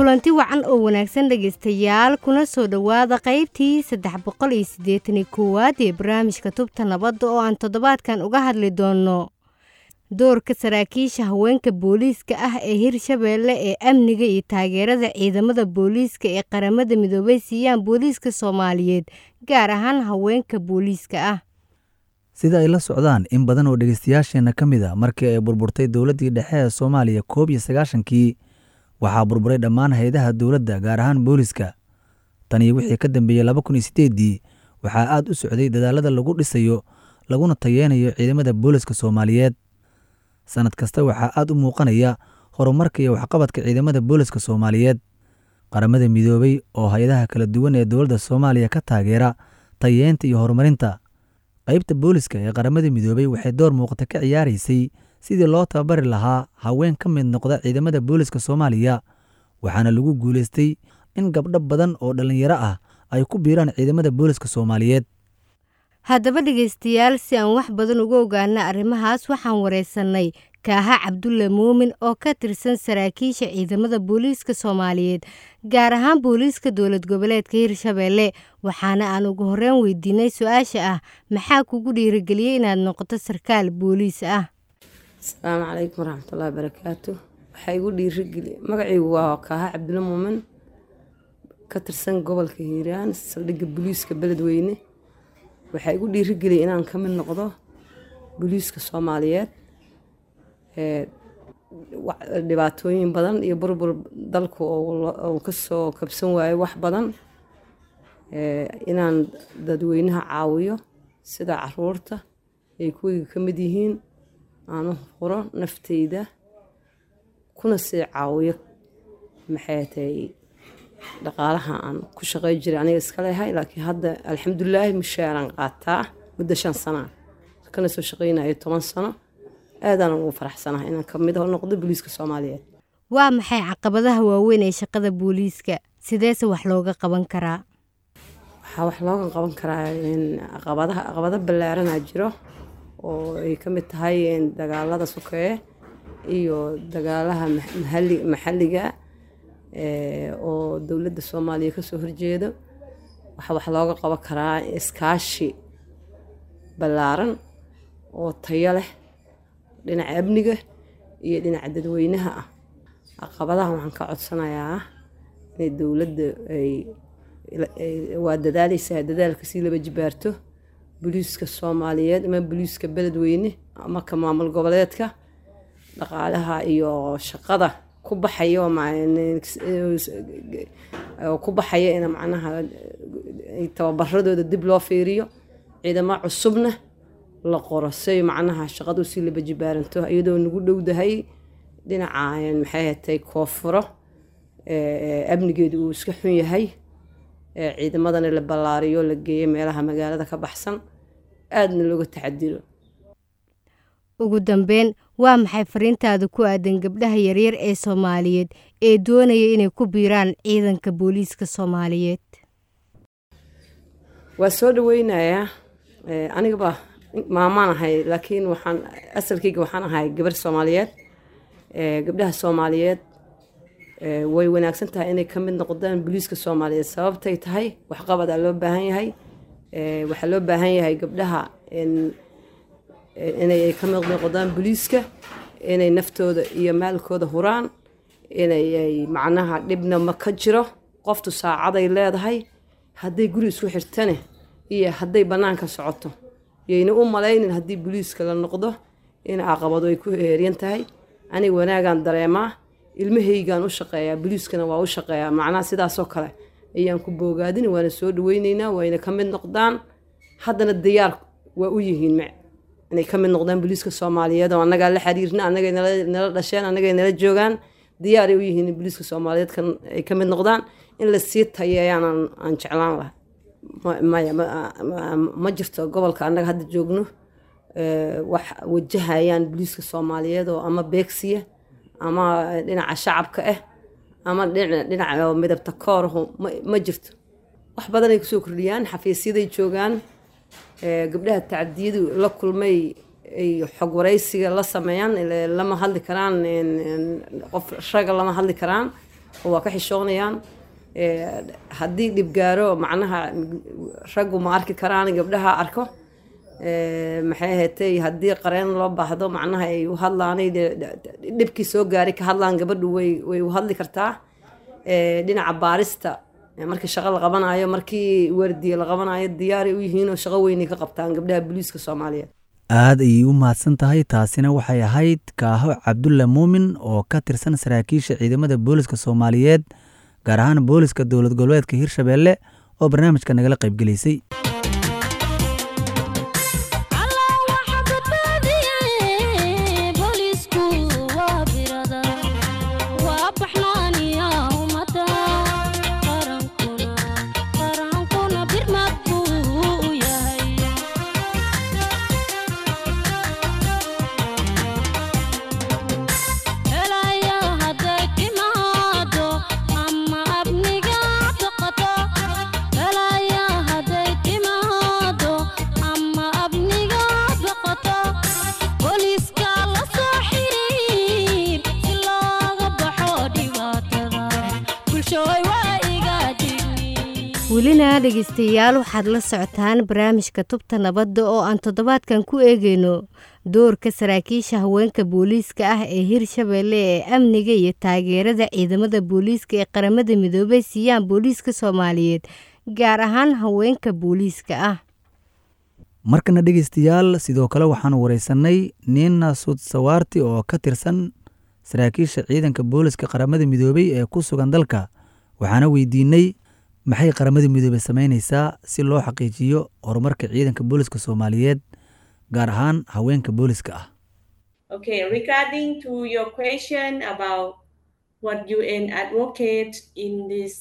kulanti wacan oo wanaagsan dhegaystayaal kuna soo dhowaada qaybtii saddex boqol iyo siddeetani koowaad ee barnaamijka tubta nabadda oo aan toddobaadkan uga hadli doonno doorka saraakiisha haweenka booliiska ah ee hirshabeelle ee amniga iyo taageerada ciidamada booliiska ee qaramada midoobay siiyaan booliiska soomaaliyeed gaar ahaan haweenka booliiska ah. Sida ay la socdaan in badan oo dhegaystayaasheenna ka mid a markii ay burburtay dowladdii dhexe ee soomaaliya koob iyo sagaashankii waxaa burburay dhammaan hay'adaha dowladda gaar ahaan booliska tan iyo wixii ka dambeeyey laba kun iyo siddeeddii waxaa aad u socday dadaallada lagu dhisayo laguna tayeenayo ciidamada booliska soomaaliyeed. Sannad kasta waxaa aad u muuqanaya horumarka iyo waxqabadka ciidamada booliska soomaaliyeed. Qaramada midoobay oo hay'adaha kala duwan ee dowladda soomaaliya ka taageera tayeenta iyo horumarinta. Qaybta booliska ee qaramada midoobay waxay door muuqata ka ciyaaraysay sidii loo tababari lahaa haween ka mid noqda ciidamada booliska soomaaliya waxaana lagu guulaystay in gabdho badan oo dhallinyaro ah ay ku biiraan ciidamada booliska soomaaliyeed. Haddaba dhegaystayaal si aan wax badan uga ogaana arrimahaas waxaan waraysanay kaaha cabdulle muumin oo ka tirsan saraakiisha ciidamada booliiska soomaaliyeed gaar ahaan booliiska dowlad goboleedka hirshabeelle waxaana aan ugu horreyn weydiinay su'aasha ah maxaa kugu dhiirigeliyey inaad noqoto sarkaal booliis ah asalaamu calaykum waraxmatullaahi barakaatu waxaa igu dhiirigeli magacaygu waa kaaha cabdulle muumin ka tirsan gobolka hiiraan saldhigga booliiska beledweyne waxaa igu dhiirigeliyay inaan ka mid noqdo booliiska soomaaliyeed. Dhibaatooyin badan iyo burbur dalku uu ka soo kabsan waayo wax badan. Inaan dadweynaha caawiyo sida carruurta ay kuwayga ka mid yihiin aanu furo nafteyda kuna sii caawiyo. Maxay tahay dhaqaalaha aan ku shaqey jiray aniga iska leehay laakiin hadda alxamdulilaahi mushaaraan qaataa muddo shan sanaa kana soo shaqeynayo toban sano aadaan ugu faraxsanaha inaan ka mid noqdo booliiska soomaaliyeed. Waa maxay caqabadaha waaweyn ee shaqada booliiska sideese wax looga qaban karaa? Waxaa wax looga qaban karaa caqabadaha caqabado ballaaranaa jiro oo ay ka mid tahay dagaalada sokeeye iyo dagaalaha maxalliga oo dowladda soomaaliya ka soo horjeedo. Wax looga qaban karaa iskaashi ballaaran oo tayo leh dhinaca amniga iyo dhinaca dadweynaha ah. Caqabadaha waxaan ka codsanayaa inay dowladda ay waa dadaaleysaa dadaalka sii laba jibaarto booliiska soomaaliyeed ama booliiska beledweyne ama ka maamul goboleedka dhaqaalaha iyo shaqada ku baxaya ku baxaya in macnaha tababaradooda dib loo fiiriyo ciidamo cusubna la qoro say macnaha shaqadu si laba jibaaranto iyadoo nagu dhowdahay dhinaca maxay hatay koonfuro amnigeedu uu iska xun yahay ciidamadana la ballaariyo la geeyo meelaha magaalada ka baxsan aadna looga tacadilo ugu dambeyn waa maxay fariintaada ku aadan gabdhaha yaryar ee soomaaliyeed ee doonaya inay ku biiraan ciidanka booliiska soomaaliyeed? Waa soo dhaweynayaa anigaba maamaan ahay laakiin waxaan asalkayga waxaan ahay gabar soomaaliyeed. Gabdhaha soomaaliyeed way wanaagsan tahay inay ka mid noqdaan booliiska soomaaliyeed sababtay tahay waxqabadaa loo baahan yahay waxaa loo baahan yahay gabdhaha inay ka mid noqdaan booliiska inay naftooda iyo maalkooda huraan inay macnaha dhibna ma ka jiro qoftu saacaday leedahay hadday guri isku xirtane iyo hadday bannaanka socoto. Yayna u malaynin haddii booliiska la noqdo in caqabado ay ku heeryan tahay. Aniga wanaagaan dareemaa ilmahaygaan u shaqeeyaa booliiskana waa u shaqeeyaa macnaha sidaasoo kale ayaan ku boogaadin waana soo dhaweyneynaa wayna ka mid noqdaan. Haddana diyaar waa u yihiin inay ka mid noqdaan booliiska soomaaliyeed oo annagaa la xiriirna annagay nala dhasheen annagay nala joogaan. Diyaaray u yihiin in booliiska soomaaliyeed ay ka mid noqdaan. In la sii tayeeyaan aan jeclaan laha ma jirto gobolka annaga hadda joogno. Wax wajahayaan booliiska soomaaliyeed oo ama beegsiya ama dhinaca shacabka ah ama dhinaca midabta koorahu ma jirto. Wax badan ay ku soo kordhiyaan xafiisyaday joogaan gabdhaha tacadiyadu la kulmay ay xog waraysiga la sameeyaan lama hadli karaan qof raga lama hadli karaan waa ka xishoonayaan. Eh, haddii dhib gaaro macnaha raggu ma arki karaan gabdhaha arko. Eh, maxay ahaatay haddii qareen loo baahdo macnaha ay u hadlaanay dhibkii soo gaaray ka hadlaan gabadhu way way u hadli kartaa. Dhinaca baarista markii shaqo la qabanayo markii waardiye la qabanayo diyaaray u yihiin oo shaqo weynay ka qabtaan gabdhaha booliiska soomaaliyeed aad ayay u mahadsan tahay taasina waxay ahayd kaaho cabdulle muumin oo ka tirsan saraakiisha ciidamada booliska soomaaliyeed gaar ahaan booliska dowlad goboleedka hirshabeelle oo barnaamijka nagala qaybgelaysay welina dhegaystayaal waxaad la socotaan barnaamijka tubta nabadda oo aan toddobaadkan ku eegayno. Doorka saraakiisha haweenka booliiska ah ee hirshabeelle ee amniga iyo taageerada ciidamada booliiska ee qaramada midoobay siiyaan booliiska soomaaliyeed gaar ahaan haweenka booliiska ah. Markana dhegaystayaal sidoo kale waxaanu wareysanay nina sud sawaarti oo ka tirsan saraakiisha ciidanka booliska qaramada midoobay ee ku sugan dalka. Waxaana weydiinay maxay qaramada midoobey sameyneysaa si loo xaqiijiyo horumarka ciidanka booliska soomaaliyeed gaar ahaan haweenka booliska ah? Okay, regarding to your question about what UN advocate in this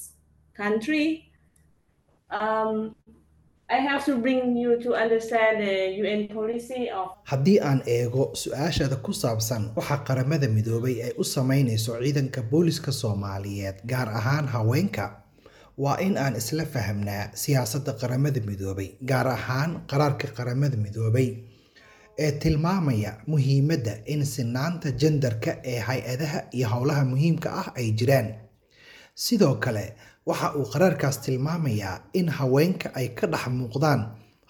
country, um, I have to bring you to understand the UN policy of haddii aan eego su'aashaada ku saabsan waxa qaramada midoobay ay u sameynayso ciidanka booliska soomaaliyeed gaar ahaan haweenka waa in aan isla fahamnaa siyaasadda qaramada midoobay gaar ahaan qaraarka qaramada midoobay ee tilmaamaya muhiimadda in sinaanta jendarka ee hay'adaha iyo howlaha muhiimka ah ay jiraan. Sidoo kale waxa uu qaraarkaas tilmaamayaa in haweenka ay ka dhex muuqdaan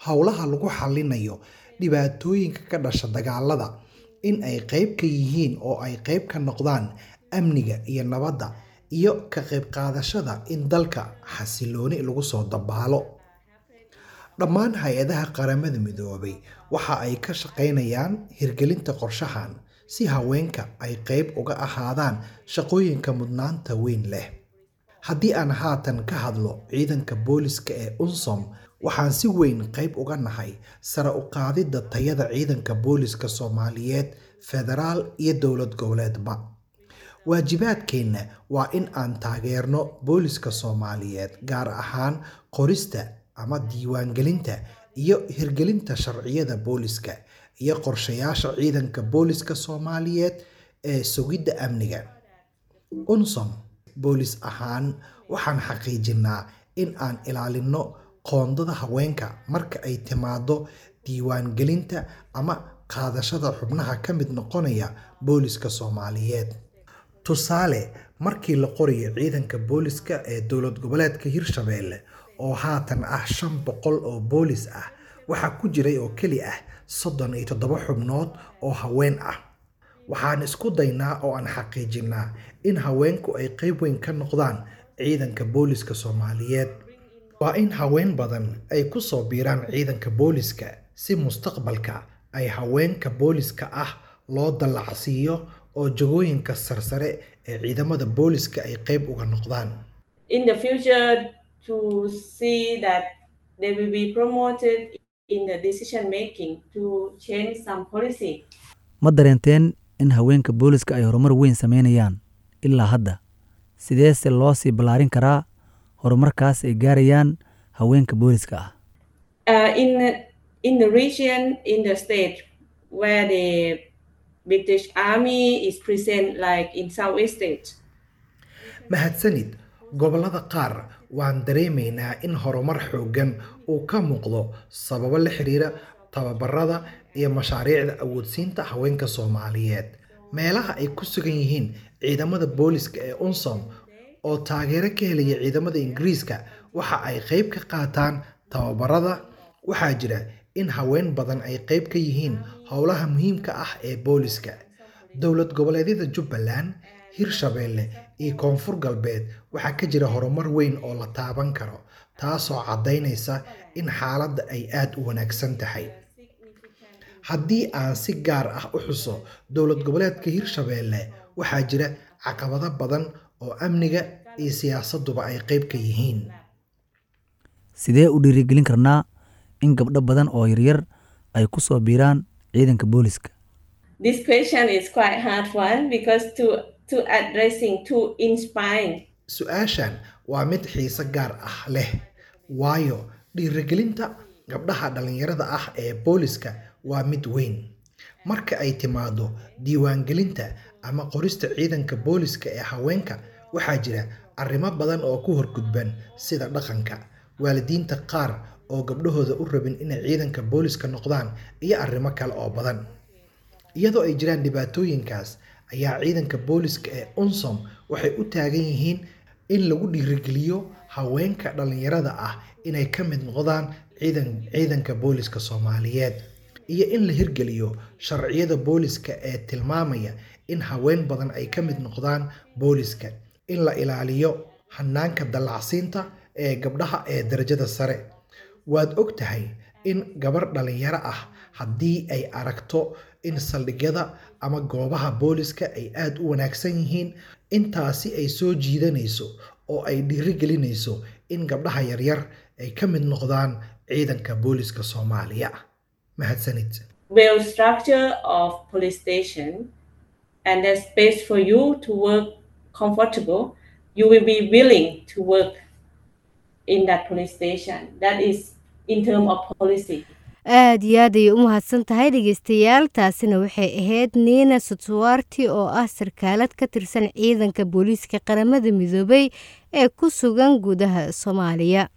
howlaha lagu xallinayo dhibaatooyinka ka dhasha dagaalada in ay qayb ka yihiin oo ay qayb ka noqdaan amniga iyo nabadda iyo ka qayb qaadashada in dalka xasilooni lagu soo dabaalo. Dhammaan hay'adaha qaramada midoobay waxa ay ka shaqaynayaan hirgelinta qorshahan si haweenka ay qayb uga ahaadaan shaqooyinka mudnaanta weyn leh. Haddii aan haatan ka hadlo ciidanka booliska ee unsom waxaan si weyn qayb uga nahay sare u qaadidda tayada ciidanka booliska soomaaliyeed federaal iyo dowlad goboleedba waajibaadkeenna waa in aan taageerno booliska soomaaliyeed gaar ahaan qorista ama diiwaangelinta iyo hirgelinta sharciyada booliska iyo qorshayaasha ciidanka booliska soomaaliyeed ee sugidda amniga. Unsom boolis ahaan waxaan xaqiijinaa in aan ilaalinno qoondada haweenka marka ay timaado diiwaangelinta ama qaadashada xubnaha ka mid noqonaya booliska soomaaliyeed tusaale markii la qorayo ciidanka booliska ee dowlad goboleedka hirshabeelle oo haatan ah shan boqol oo boolis ah waxaa ku jiray oo keli ah soddon iyo toddoba xubnood oo haween ah. Waxaan isku daynaa oo aan xaqiijinaa in haweenku ay qayb weyn ka noqdaan ciidanka booliska soomaaliyeed. Waa in haween badan ay ku soo biiraan ciidanka booliska si mustaqbalka ay haweenka booliska ah loo dallacsiiyo oo jagooyinka sarsare ee ciidamada booliska ay qayb uga noqdaan. In the future to see that they will be promoted in the decision making to change some policy. ma dareenteen in haweenka booliska ay horumar weyn sameynayaan? Ilaa hadda sideese loo sii ballaarin karaa horumarkaas ay gaarayaan haweenka booliska ah? Uh, in in the region, in the state where the British Army is present, like in Southeast State, mahadsanid gobollada qaar waan dareemaynaa in horumar xooggan uu ka muuqdo sababo la xiriira tababarada iyo mashaariicda awoodsiinta haweenka soomaaliyeed. Meelaha ay ku sugan yihiin ciidamada booliska ee unsom oo taageero ka helaya ciidamada ingiriiska waxa ay qayb ka qaataan tababarada waxaa jira in haween badan ay qayb ka yihiin howlaha muhiimka ah ee booliska. Dowlad goboleedyada jubbaland hirshabeelle iyo koonfur galbeed waxaa ka jira horumar weyn oo la taaban karo taasoo caddaynaysa in xaaladda ay aada u wanaagsan tahay. Haddii aan si gaar ah u xuso dowlad goboleedka hirshabeelle waxaa jira caqabado badan oo amniga iyo siyaasaduba ay qayb ka yihiin. Sidee u dhiirigelin karnaa in gabdho badan oo yaryar ay ku soo biiraan ciidanka booliska This question is quite hard one because to to addressing to inspiring. Su'aashan waa mid xiise gaar ah leh waayo dhiirigelinta gabdhaha dhallinyarada ah ee booliska waa mid weyn. Marka ay timaado diiwaangelinta ama qorista ciidanka booliska ee haweenka waxaa jira arrimo badan oo ku horgudban sida dhaqanka waalidiinta qaar oo gabdhahooda u rabin inay ciidanka booliska noqdaan iyo arrimo kale oo badan. Iyadoo ay jiraan dhibaatooyinkaas ayaa ciidanka booliska ee unsom waxay u taagan yihiin in lagu dhiirigeliyo haweenka dhallinyarada ah inay ka mid noqdaan ciidan ciidanka booliska soomaaliyeed iyo in la hirgeliyo sharciyada booliska ee tilmaamaya in haween badan ay ka mid noqdaan booliska in la ilaaliyo hanaanka dallacsiinta ee gabdhaha ee darajada sare waad og tahay in gabar dhallinyaro ah haddii ay aragto in saldhigyada ama goobaha booliska ay aada u wanaagsan yihiin intaasi ay soo jiidanayso oo ay dhiirigelinayso in gabdhaha yaryar ay ka mid noqdaan ciidanka booliska soomaaliya. Mahadsanid in that police station. That is aada iyo aad ayay u mahadsan tahay dhegeystayaal. Taasina waxay ahayd niina sutuwarti oo ah sarkaalad ka tirsan ciidanka booliiska qaramada midoobay ee ku sugan gudaha soomaaliya